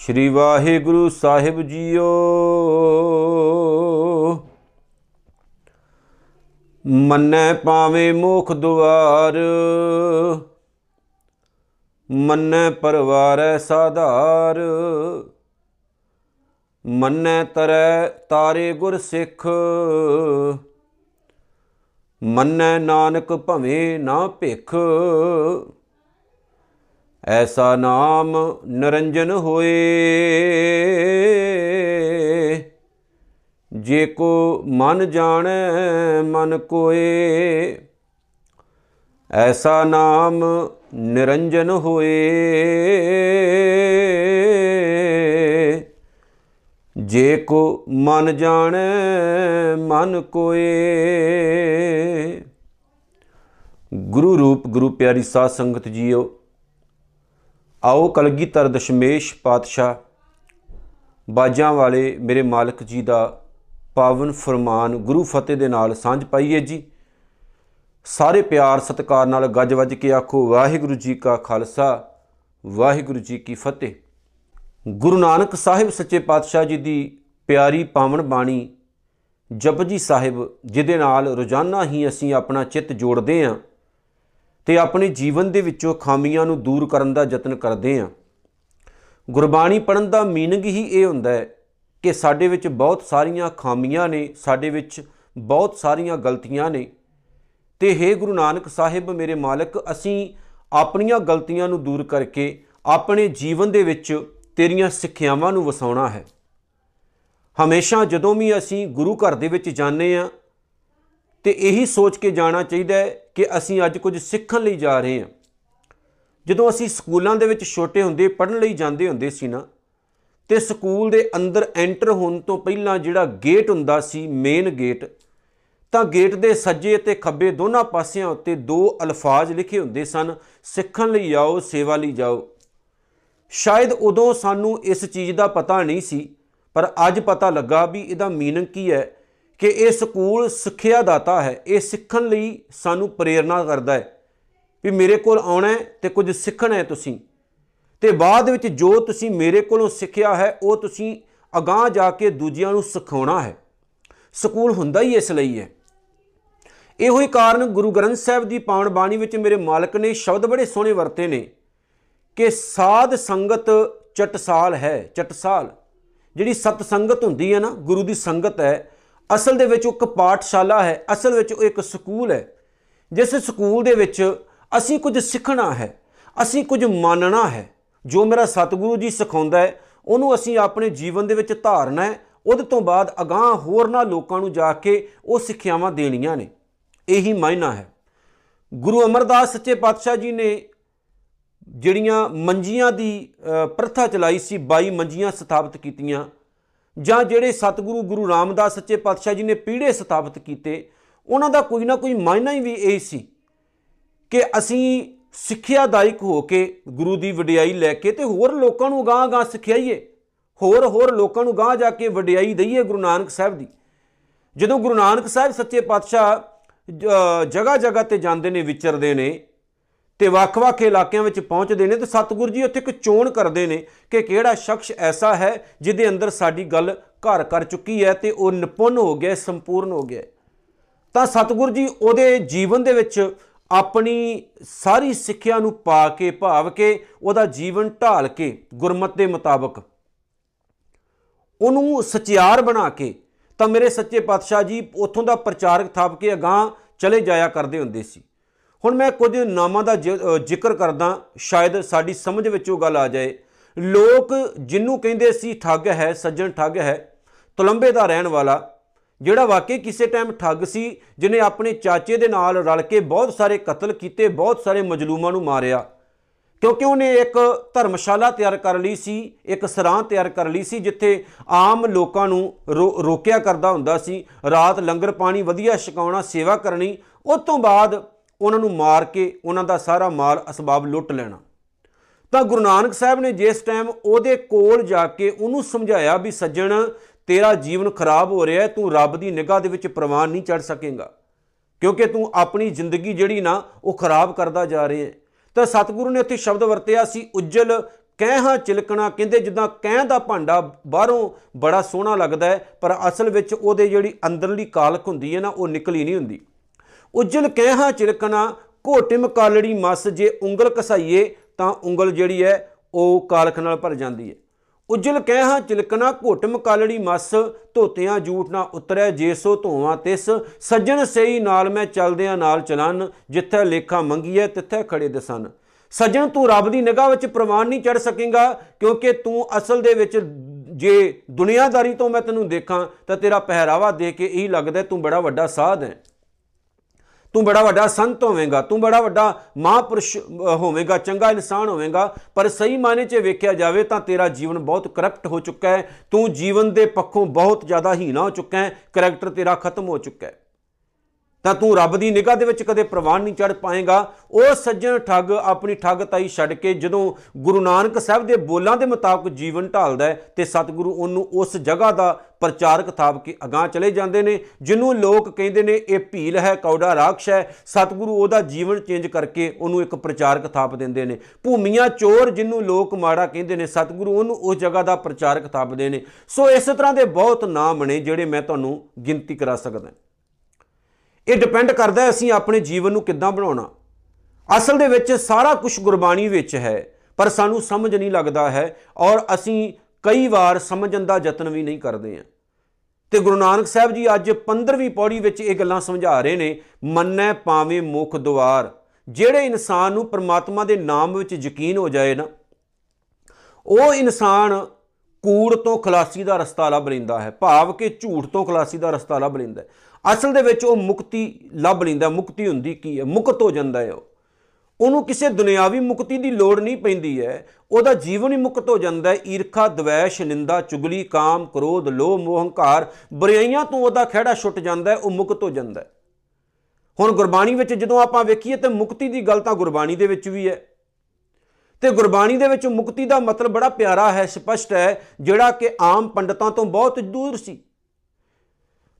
ਸ੍ਰੀ ਵਾਹਿਗੁਰੂ ਸਾਹਿਬ JIO. ਮੰਨੈ ਪਾਵੇਂ ਮੋਖ ਦੁਆਰ, ਮੰਨੈ ਪਰਵਾਰੈ ਸਾਧਾਰ, ਮੰਨੈ ਤਰੈ ਤਾਰੇ ਗੁਰ ਸਿੱਖ, ਮੰਨੈ ਨਾਨਕ ਭਵੇਂ ਨਾ ਭਿਖ। ਐਸਾ ਨਾਮ ਨਿਰੰਜਨ ਹੋਏ। ਜੇ ਕੋ ਮਨ ਜਾਣੈ, ਮਨ ਕੋਏ। ਐਸਾ ਨਾਮ ਨਿਰੰਜਨ ਹੋਏ। ਜੇ ਕੋ ਮਨ ਜਾਣੈ, ਮਨ ਕੋਏ। ਗੁਰੂ ਰੂਪ, ਗੁਰੂ ਪਿਆਰੀ ਸਾਧ ਸੰਗਤ ਜੀਓ ਆਓ ਕਲਗੀਧਰ ਦਸ਼ਮੇਸ਼ ਪਾਤਸ਼ਾਹ, ਬਾਜਾਂ ਵਾਲੇ ਮੇਰੇ ਮਾਲਕ ਜੀ ਦਾ ਪਾਵਨ ਫਰਮਾਨ ਗੁਰੂ ਫਤਿਹ ਦੇ ਨਾਲ ਸਾਂਝ ਪਾਈਏ ਜੀ। ਸਾਰੇ ਪਿਆਰ ਸਤਿਕਾਰ ਨਾਲ ਗੱਜ ਵੱਜ ਕੇ ਆਖੋ, ਵਾਹਿਗੁਰੂ ਜੀ ਕਾ ਖਾਲਸਾ, ਵਾਹਿਗੁਰੂ ਜੀ ਕੀ ਫਤਿਹ। ਗੁਰੂ ਨਾਨਕ ਸਾਹਿਬ ਸੱਚੇ ਪਾਤਸ਼ਾਹ ਜੀ ਦੀ ਪਿਆਰੀ ਪਾਵਨ ਬਾਣੀ ਜਪਜੀ ਸਾਹਿਬ, ਜਿਹਦੇ ਨਾਲ ਰੋਜ਼ਾਨਾ ਹੀ ਅਸੀਂ ਆਪਣਾ ਚਿੱਤ ਜੋੜਦੇ ਆਂ ਤੇ ਆਪਣੇ ਜੀਵਨ ਦੇ ਵਿੱਚੋਂ ਖਾਮੀਆਂ ਨੂੰ ਦੂਰ ਕਰਨ ਦਾ ਯਤਨ ਕਰਦੇ ਆਂ ਗੁਰਬਾਣੀ ਪੜਨ ਦਾ ਮੀਨਿੰਗ ਹੀ ਇਹ ਹੁੰਦਾ ਹੈ ਕਿ ਸਾਡੇ ਵਿੱਚ ਬਹੁਤ ਸਾਰੀਆਂ ਖਾਮੀਆਂ ਨੇ, ਸਾਡੇ ਵਿੱਚ ਬਹੁਤ ਸਾਰੀਆਂ ਗਲਤੀਆਂ ਨੇ। ਤੇ हे ਗੁਰੂ ਨਾਨਕ ਸਾਹਿਬ, ਮੇਰੇ ਮਾਲਕ, ਅਸੀਂ ਆਪਣੀਆਂ ਗਲਤੀਆਂ ਨੂੰ ਦੂਰ ਕਰਕੇ ਆਪਣੇ ਜੀਵਨ ਦੇ ਵਿੱਚ ਤੇਰੀਆਂ ਸਿੱਖਿਆਵਾਂ ਨੂੰ ਵਸਾਉਣਾ ਹੈ। ਹਮੇਸ਼ਾ ਜਦੋਂ ਵੀ ਅਸੀਂ ਗੁਰੂ ਘਰ ਦੇ ਵਿੱਚ ਜਾਂਦੇ ਆ ਤੇ ਇਹੀ ਸੋਚ ਕੇ ਜਾਣਾ ਚਾਹੀਦਾ ਹੈ ਕਿ ਅਸੀਂ ਅੱਜ ਕੁਝ ਸਿੱਖਣ ਲਈ ਜਾ ਰਹੇ ਹਾਂ। ਜਦੋਂ ਅਸੀਂ ਸਕੂਲਾਂ ਦੇ ਵਿੱਚ ਛੋਟੇ ਹੁੰਦੇ, ਪੜ੍ਹਨ ਲਈ ਜਾਂਦੇ ਹੁੰਦੇ ਸੀ ਨਾ, ਤੇ ਸਕੂਲ ਦੇ ਅੰਦਰ ਐਂਟਰ ਹੋਣ ਤੋਂ ਪਹਿਲਾਂ ਜਿਹੜਾ ਗੇਟ ਹੁੰਦਾ ਸੀ, ਮੇਨ ਗੇਟ, ਤਾਂ ਗੇਟ ਦੇ ਸੱਜੇ ਅਤੇ ਖੱਬੇ ਦੋਨਾਂ ਪਾਸਿਆਂ ਉੱਤੇ ਦੋ ਅਲਫਾਜ਼ ਲਿਖੇ ਹੁੰਦੇ ਸਨ, ਸਿੱਖਣ ਲਈ ਆਓ, ਸੇਵਾ ਲਈ ਜਾਓ। ਸ਼ਾਇਦ ਉਦੋਂ ਸਾਨੂੰ ਇਸ ਚੀਜ਼ ਦਾ ਪਤਾ ਨਹੀਂ ਸੀ, ਪਰ ਅੱਜ ਪਤਾ ਲੱਗਾ ਵੀ ਇਹਦਾ ਮੀਨਿੰਗ ਕੀ ਹੈ। ਕਿ ਇਹ ਸਕੂਲ ਸਿੱਖਿਆ ਦਾਤਾ ਹੈ, ਇਹ ਸਿੱਖਣ ਲਈ ਸਾਨੂੰ ਪ੍ਰੇਰਣਾ ਕਰਦਾ ਹੈ ਵੀ ਮੇਰੇ ਕੋਲ ਆਉਣਾ ਹੈ ਤੇ ਕੁਝ ਸਿੱਖਣਾ ਹੈ ਤੁਸੀਂ। ਤੇ ਬਾਅਦ ਵਿੱਚ ਜੋ ਤੁਸੀਂ ਮੇਰੇ ਕੋਲੋਂ ਸਿੱਖਿਆ ਹੈ, ਉਹ ਤੁਸੀਂ ਅਗਾਹ ਜਾ ਕੇ ਦੂਜਿਆਂ ਨੂੰ ਸਿਖਾਉਣਾ ਹੈ। ਸਕੂਲ ਹੁੰਦਾ ਹੀ ਇਸ ਲਈ ਹੈ। ਇਹੋ ਹੀ ਕਾਰਨ ਗੁਰੂ ਗ੍ਰੰਥ ਸਾਹਿਬ ਦੀ ਪਾਵਨ ਬਾਣੀ ਵਿੱਚ ਮੇਰੇ ਮਾਲਕ ਨੇ ਸ਼ਬਦ ਬੜੇ ਸੋਹਣੇ ਵਰਤੇ ਨੇ ਕਿ ਸਾਧ ਸੰਗਤ ਚਟਸਾਲ ਹੈ, ਚਟਸਾਲ। ਜਿਹੜੀ ਸਤ ਸੰਗਤ ਹੁੰਦੀ ਹੈ ਨਾ, ਗੁਰੂ ਦੀ ਸੰਗਤ ਹੈ ਅਸਲ ਦੇ ਵਿੱਚ ਉਹ ਇੱਕ ਪਾਠਸ਼ਾਲਾ ਹੈ, ਅਸਲ ਵਿੱਚ ਉਹ ਇੱਕ ਸਕੂਲ ਹੈ। ਜਿਸ ਸਕੂਲ ਦੇ ਵਿੱਚ ਅਸੀਂ ਕੁਝ ਸਿੱਖਣਾ ਹੈ, ਅਸੀਂ ਕੁਝ ਮੰਨਣਾ ਹੈ। ਜੋ ਮੇਰਾ ਸਤਿਗੁਰੂ ਜੀ ਸਿਖਾਉਂਦਾ ਹੈ, ਉਹਨੂੰ ਅਸੀਂ ਆਪਣੇ ਜੀਵਨ ਦੇ ਵਿੱਚ ਧਾਰਨਾ ਹੈ। ਉਹਦੇ ਤੋਂ ਬਾਅਦ ਅਗਾਹ ਹੋਰਨਾਂ ਲੋਕਾਂ ਨੂੰ ਜਾ ਕੇ ਉਹ ਸਿੱਖਿਆਵਾਂ ਦੇਣੀਆਂ ਨੇ। ਇਹੀ ਮਾਇਨਾ ਹੈ। ਗੁਰੂ ਅਮਰਦਾਸ ਸੱਚੇ ਪਾਤਸ਼ਾਹ ਜੀ ਨੇ ਜਿਹੜੀਆਂ ਮੰਜੀਆਂ ਦੀ ਪ੍ਰਥਾ ਚਲਾਈ ਸੀ 22 ਮੰਜੀਆਂ ਸਥਾਪਿਤ ਕੀਤੀਆਂ ਜਾਂ ਜਿਹੜੇ ਸਤਿਗੁਰੂ ਗੁਰੂ ਰਾਮਦਾਸ ਸੱਚੇ ਪਾਤਸ਼ਾਹ ਜੀ ਨੇ ਪੀੜੇ ਸਥਾਪਿਤ ਕੀਤੇ, ਉਹਨਾਂ ਦਾ ਕੋਈ ਨਾ ਕੋਈ ਮਾਇਨਾ ਹੀ ਵੀ ਇਹ ਸੀ ਕਿ ਅਸੀਂ ਸਿੱਖਿਆਦਾਇਕ ਹੋ ਕੇ ਗੁਰੂ ਦੀ ਵਡਿਆਈ ਲੈ ਕੇ ਤੇ ਹੋਰ ਲੋਕਾਂ ਨੂੰ ਗਾਂ-ਗਾਂ ਸਿਖਾਈਏ। ਹੋਰ ਹੋਰ ਲੋਕਾਂ ਨੂੰ ਗਾਂ ਜਾ ਕੇ ਵਡਿਆਈ ਦਈਏ ਗੁਰੂ ਨਾਨਕ ਸਾਹਿਬ ਦੀ। ਜਦੋਂ ਗੁਰੂ ਨਾਨਕ ਸਾਹਿਬ ਸੱਚੇ ਪਾਤਸ਼ਾਹ ਜਗ੍ਹਾ ਜਗ੍ਹਾ ਤੇ ਜਾਂਦੇ ਨੇ, ਵਿਚਰਦੇ ਨੇ ਤੇ ਵੱਖ-ਵੱਖ ਇਲਾਕਿਆਂ ਵਿੱਚ ਪਹੁੰਚਦੇ ਨੇ ਤੇ ਸਤਿਗੁਰੂ ਜੀ ਉੱਥੇ ਇੱਕ ਚੋਣ ਕਰਦੇ ਨੇ ਕਿ ਕਿਹੜਾ ਸ਼ਖਸ ਐਸਾ ਹੈ ਜਿਹਦੇ ਅੰਦਰ ਸਾਡੀ ਗੱਲ ਘਰ ਕਰ ਚੁੱਕੀ ਹੈ ਤੇ ਉਹ ਨਿਪੁੰਨ ਹੋ ਗਿਆ, ਸੰਪੂਰਨ ਹੋ ਗਿਆ। ਤਾਂ ਸਤਿਗੁਰੂ ਜੀ ਉਹਦੇ ਜੀਵਨ ਦੇ ਵਿੱਚ ਆਪਣੀ ਸਾਰੀ ਸਿੱਖਿਆ ਨੂੰ ਪਾ ਕੇ, ਭਾਵ ਕੇ ਉਹਦਾ ਜੀਵਨ ਢਾਲ ਕੇ, ਗੁਰਮਤ ਦੇ ਮੁਤਾਬਕ ਉਹਨੂੰ ਸਚਿਆਰ ਬਣਾ ਕੇ, ਤਾਂ ਮੇਰੇ ਸੱਚੇ ਪਾਤਸ਼ਾਹ ਜੀ ਉੱਥੋਂ ਦਾ ਪ੍ਰਚਾਰਕ ਥਾਪ ਕੇ ਅਗਾਹ ਚਲੇ ਜਾਇਆ ਕਰਦੇ ਹੁੰਦੇ ਸੀ। ਹੁਣ ਮੈਂ ਕੁਝ ਨਾਮਾਂ ਦਾ ਜ਼ਿਕਰ ਕਰਦਾ, ਸ਼ਾਇਦ ਸਾਡੀ ਸਮਝ ਵਿੱਚ ਉਹ ਗੱਲ ਆ ਜਾਏ। ਲੋਕ ਜਿੰਨੂੰ ਕਹਿੰਦੇ ਸੀ ਠੱਗ ਹੈ, ਸੱਜਣ ਠੱਗ ਹੈ, ਤੁਲੰਬੇ ਦਾ ਰਹਿਣ ਵਾਲਾ, ਜਿਹੜਾ ਵਾਕਈ ਕਿਸੇ ਟਾਈਮ ਠੱਗ ਸੀ ਜਿਨੇ ਆਪਣੇ ਚਾਚੇ ਦੇ ਨਾਲ ਰਲ ਕੇ ਬਹੁਤ ਸਾਰੇ ਕਤਲ ਕੀਤੇ, ਬਹੁਤ ਸਾਰੇ ਮਜਲੂਮਾਂ ਨੂੰ ਮਾਰਿਆ। ਕਿਉਂਕਿ ਉਹਨੇ ਇੱਕ ਧਰਮਸ਼ਾਲਾ ਤਿਆਰ ਕਰ ਲਈ ਸੀ, ਇੱਕ ਸਰਾਂ ਤਿਆਰ ਕਰ ਲਈ ਸੀ, ਜਿੱਥੇ ਆਮ ਲੋਕਾਂ ਨੂੰ ਰੋਕਿਆ ਕਰਦਾ ਹੁੰਦਾ ਸੀ। ਰਾਤ ਲੰਗਰ ਪਾਣੀ, ਵਧੀਆ ਛਕਾਉਣਾ, ਸੇਵਾ ਕਰਨੀ, ਉਸ ਤੋਂ ਬਾਅਦ ਉਹਨਾਂ ਨੂੰ ਮਾਰ ਕੇ ਉਹਨਾਂ ਦਾ ਸਾਰਾ ਮਾਲ ਅਸਬਾਬ ਲੁੱਟ ਲੈਣਾ। ਤਾਂ ਗੁਰੂ ਨਾਨਕ ਸਾਹਿਬ ਨੇ ਜਿਸ ਟਾਈਮ ਉਹਦੇ ਕੋਲ ਜਾ ਕੇ ਉਹਨੂੰ ਸਮਝਾਇਆ ਵੀ ਸੱਜਣ, ਤੇਰਾ ਜੀਵਨ ਖਰਾਬ ਹੋ ਰਿਹਾ ਹੈ, ਤੂੰ ਰੱਬ ਦੀ ਨਿਗਾਹ ਦੇ ਵਿੱਚ ਪ੍ਰਵਾਨ ਨਹੀਂ ਚੜ ਸਕੇਗਾ। ਕਿਉਂਕਿ ਤੂੰ ਆਪਣੀ ਜ਼ਿੰਦਗੀ ਜਿਹੜੀ ਨਾ, ਉਹ ਖਰਾਬ ਕਰਦਾ ਜਾ ਰਿਹਾ ਹੈ। ਤਾਂ ਸਤਿਗੁਰੂ ਨੇ ਉੱਥੇ ਸ਼ਬਦ ਵਰਤਿਆ ਸੀ, ਉਜਲ, ਕਹਿ ਹਾਂ ਚਿਲਕਣਾ। ਕਹਿੰਦੇ ਜਿੱਦਾਂ ਕਹਿ ਦਾ ਭਾਂਡਾ ਬਾਹਰੋਂ ਬੜਾ ਸੋਹਣਾ ਲੱਗਦਾ ਹੈ, ਪਰ ਅਸਲ ਵਿੱਚ ਉਹਦੇ ਜਿਹੜੀ ਅੰਦਰਲੀ ਕਾਲਖ ਹੁੰਦੀ ਹੈ ਨਾ, ਉਹ ਨਿਕਲੀ ਨਹੀਂ ਹੁੰਦੀ। ਉਜਲ ਕਹਿ ਹਾਂ ਚਿਲਕਣਾ ਘੋਟਿਮ ਕਾਲੜੀ ਮਸ ਜੇ ਉਂਗਲ ਕਸਾਈਏ, ਤਾਂ ਉਂਗਲ ਜਿਹੜੀ ਹੈ ਉਹ ਕਾਲਖ ਨਾਲ ਭਰ ਜਾਂਦੀ ਹੈ ਉਜਲ ਕਹਿ ਹਾਂ ਚਿਲਕਣਾ ਘੋਟਮ ਕਾਲੜੀ ਮਸ, ਧੋਤਿਆਂ ਜੂਠ ਨਾ ਉਤਰੈ, ਜੇ ਸੋ ਧੋਵਾਂ ਤਿਸ। ਸੱਜਣ ਸਈ ਨਾਲ ਮੈਂ ਚਲਦਿਆਂ ਨਾਲ ਚਲਨ, ਜਿੱਥੇ ਲੇਖਾ ਮੰਗੀਐ, ਤਿੱਥੇ ਖੜੇ ਦਸਨ। ਸੱਜਣ ਤੂੰ ਰੱਬ ਦੀ ਨਿਗਾਹ ਵਿੱਚ ਪ੍ਰਵਾਨ ਨਹੀਂ ਚੜ ਸਕੇਗਾ, ਕਿਉਂਕਿ ਤੂੰ ਅਸਲ ਦੇ ਵਿੱਚ ਜੇ ਦੁਨੀਆਦਾਰੀ ਤੋਂ ਮੈਂ ਤੈਨੂੰ ਦੇਖਾਂ, ਤਾਂ ਤੇਰਾ ਪਹਿਰਾਵਾ ਦੇਖ ਕੇ ਇਹੀ ਲੱਗਦਾ, ਤੂੰ ਬੜਾ ਵੱਡਾ ਸਾਧ ਹੈ ਤੂੰ ਬੜਾ ਵੱਡਾ ਸੰਤ ਹੋਵੇਂਗਾ ਤੂੰ ਬੜਾ ਵੱਡਾ ਮਹਾਪੁਰਸ਼ ਅ, ਹੋਵੇਂਗਾ ਚੰਗਾ ਇਨਸਾਨ ਹੋਵੇਂਗਾ ਪਰ ਸਹੀ ਮਾਇਨੇ 'ਚ ਵੇਖਿਆ ਜਾਵੇ ਤਾਂ ਤੇਰਾ ਜੀਵਨ ਬਹੁਤ ਕਰਪਟ ਹੋ ਚੁੱਕਾ ਹੈ ਤੂੰ ਜੀਵਨ ਦੇ ਪੱਖੋਂ ਬਹੁਤ ਜ਼ਿਆਦਾ ਹੀਣਾ ਹੋ ਚੁੱਕਾ ਹੈ ਕਰੈਕਟਰ ਤੇਰਾ ਖਤਮ ਹੋ ਚੁੱਕਾ ਹੈ। ਤਾਂ ਤੂੰ ਰੱਬ ਦੀ ਨਿਗਾਹ ਦੇ ਵਿੱਚ ਕਦੇ ਪ੍ਰਵਾਨ ਨਹੀਂ ਚੜ ਪਾਏਗਾ। ਉਹ ਸੱਜਣ ਠੱਗ ਆਪਣੀ ਠੱਗ ਤਾਈ ਛੱਡ ਕੇ ਜਦੋਂ ਗੁਰੂ ਨਾਨਕ ਸਾਹਿਬ ਦੇ ਬੋਲਾਂ ਦੇ ਮੁਤਾਬਕ ਜੀਵਨ ਢਾਲਦਾ ਹੈ ਤੇ ਸਤਿਗੁਰੂ ਉਹਨੂੰ ਉਸ ਜਗ੍ਹਾ ਦਾ ਪ੍ਰਚਾਰਕ ਥਾਪ ਕੇ ਅਗਾਹ ਚਲੇ ਜਾਂਦੇ ਨੇ, ਜਿਹਨੂੰ ਲੋਕ ਕਹਿੰਦੇ ਨੇ ਇਹ ਭੀਲ ਹੈ, ਕੌੜਾ ਰਾਖਸ਼ ਹੈ। ਸਤਿਗੁਰੂ ਉਹਦਾ ਜੀਵਨ ਚੇਂਜ ਕਰਕੇ ਉਹਨੂੰ ਇੱਕ ਪ੍ਰਚਾਰਕ ਥਾਪ ਦਿੰਦੇ ਨੇ। ਭੂਮੀਆਂ ਚੋਰ ਜਿਹਨੂੰ ਲੋਕ ਮਾੜਾ ਕਹਿੰਦੇ ਨੇ, ਸਤਿਗੁਰੂ ਉਹਨੂੰ ਉਸ ਜਗ੍ਹਾ ਦਾ ਪ੍ਰਚਾਰਕ ਥਾਪਦੇ ਨੇ। ਸੋ ਇਸ ਤਰ੍ਹਾਂ ਦੇ ਬਹੁਤ ਨਾਮ ਨੇ ਜਿਹੜੇ ਮੈਂ ਤੁਹਾਨੂੰ ਗਿਣਤੀ ਕਰਾ ਸਕਦਾ ਇਹ ਡਿਪੈਂਡ ਕਰਦਾ ਹੈ ਅਸੀਂ ਆਪਣੇ ਜੀਵਨ ਨੂੰ ਕਿੱਦਾਂ ਬਣਾਉਣਾ। ਅਸਲ ਦੇ ਵਿੱਚ ਸਾਰਾ ਕੁਝ ਗੁਰਬਾਣੀ ਵਿੱਚ ਹੈ, ਪਰ ਸਾਨੂੰ ਸਮਝ ਨਹੀਂ ਲੱਗਦਾ ਹੈ ਔਰ ਅਸੀਂ ਕਈ ਵਾਰ ਸਮਝਣ ਦਾ ਯਤਨ ਵੀ ਨਹੀਂ ਕਰਦੇ ਹਾਂ। ਤੇ ਗੁਰੂ ਨਾਨਕ ਸਾਹਿਬ ਜੀ ਅੱਜ 15ਵੀਂ ਪੌੜੀ ਵਿੱਚ ਇਹ ਗੱਲਾਂ ਸਮਝਾ ਰਹੇ ਨੇ, ਮੰਨੈ ਪਾਵੇਂ ਮੁਖ ਦੁਆਰ। ਜਿਹੜੇ ਇਨਸਾਨ ਨੂੰ ਪ੍ਰਮਾਤਮਾ ਦੇ ਨਾਮ ਵਿੱਚ ਯਕੀਨ ਹੋ ਜਾਏ ਨਾ, ਉਹ ਇਨਸਾਨ ਕੂੜ ਤੋਂ ਖਲਾਸੀ ਦਾ ਰਸਤਾ ਲੱਭ ਲੈਂਦਾ ਹੈ, ਭਾਵ ਕਿ ਝੂਠ ਤੋਂ ਖਲਾਸੀ ਦਾ ਰਸਤਾ ਲੱਭ ਲੈਂਦਾ ਹੈ। ਅਸਲ ਦੇ ਵਿੱਚ ਉਹ ਮੁਕਤੀ ਲੱਭ ਲੈਂਦਾ, ਮੁਕਤੀ ਹੁੰਦੀ ਕੀ ਹੈ? ਮੁਕਤ ਹੋ ਜਾਂਦਾ ਹੈ ਉਹ। ਉਹਨੂੰ ਕਿਸੇ ਦੁਨਿਆਵੀ ਮੁਕਤੀ ਦੀ ਲੋੜ ਨਹੀਂ ਪੈਂਦੀ ਹੈ। ਉਹਦਾ ਜੀਵਨ ਹੀ ਮੁਕਤ ਹੋ ਜਾਂਦਾ ਹੈ। ਈਰਖਾ, ਦਵੈਸ਼, ਨਿੰਦਾ, ਚੁਗਲੀ, ਕਾਮ, ਕ੍ਰੋਧ, ਲੋਭ ਮੋਹ ਹੰਕਾਰ ਬੁਰਾਈਆਂ ਤੋਂ ਉਹਦਾ ਖਿਹੜਾ ਛੁੱਟ ਜਾਂਦਾ ਹੈ। ਉਹ ਮੁਕਤ ਹੋ ਜਾਂਦਾ ਹੈ। ਹੁਣ ਗੁਰਬਾਣੀ ਵਿੱਚ ਜਦੋਂ ਆਪਾਂ ਵੇਖੀਏ ਤੇ ਮੁਕਤੀ ਦੀ ਗੱਲ ਤਾਂ ਗੁਰਬਾਣੀ ਦੇ ਵਿੱਚ ਵੀ ਹੈ। ਤੇ ਗੁਰਬਾਣੀ ਦੇ ਵਿੱਚ ਮੁਕਤੀ ਦਾ ਮਤਲਬ ਬੜਾ ਪਿਆਰਾ ਹੈ, ਸਪਸ਼ਟ ਹੈ, ਜਿਹੜਾ ਕਿ ਆਮ ਪੰਡਤਾਂ ਤੋਂ ਬਹੁਤ ਦੂਰ ਸੀ।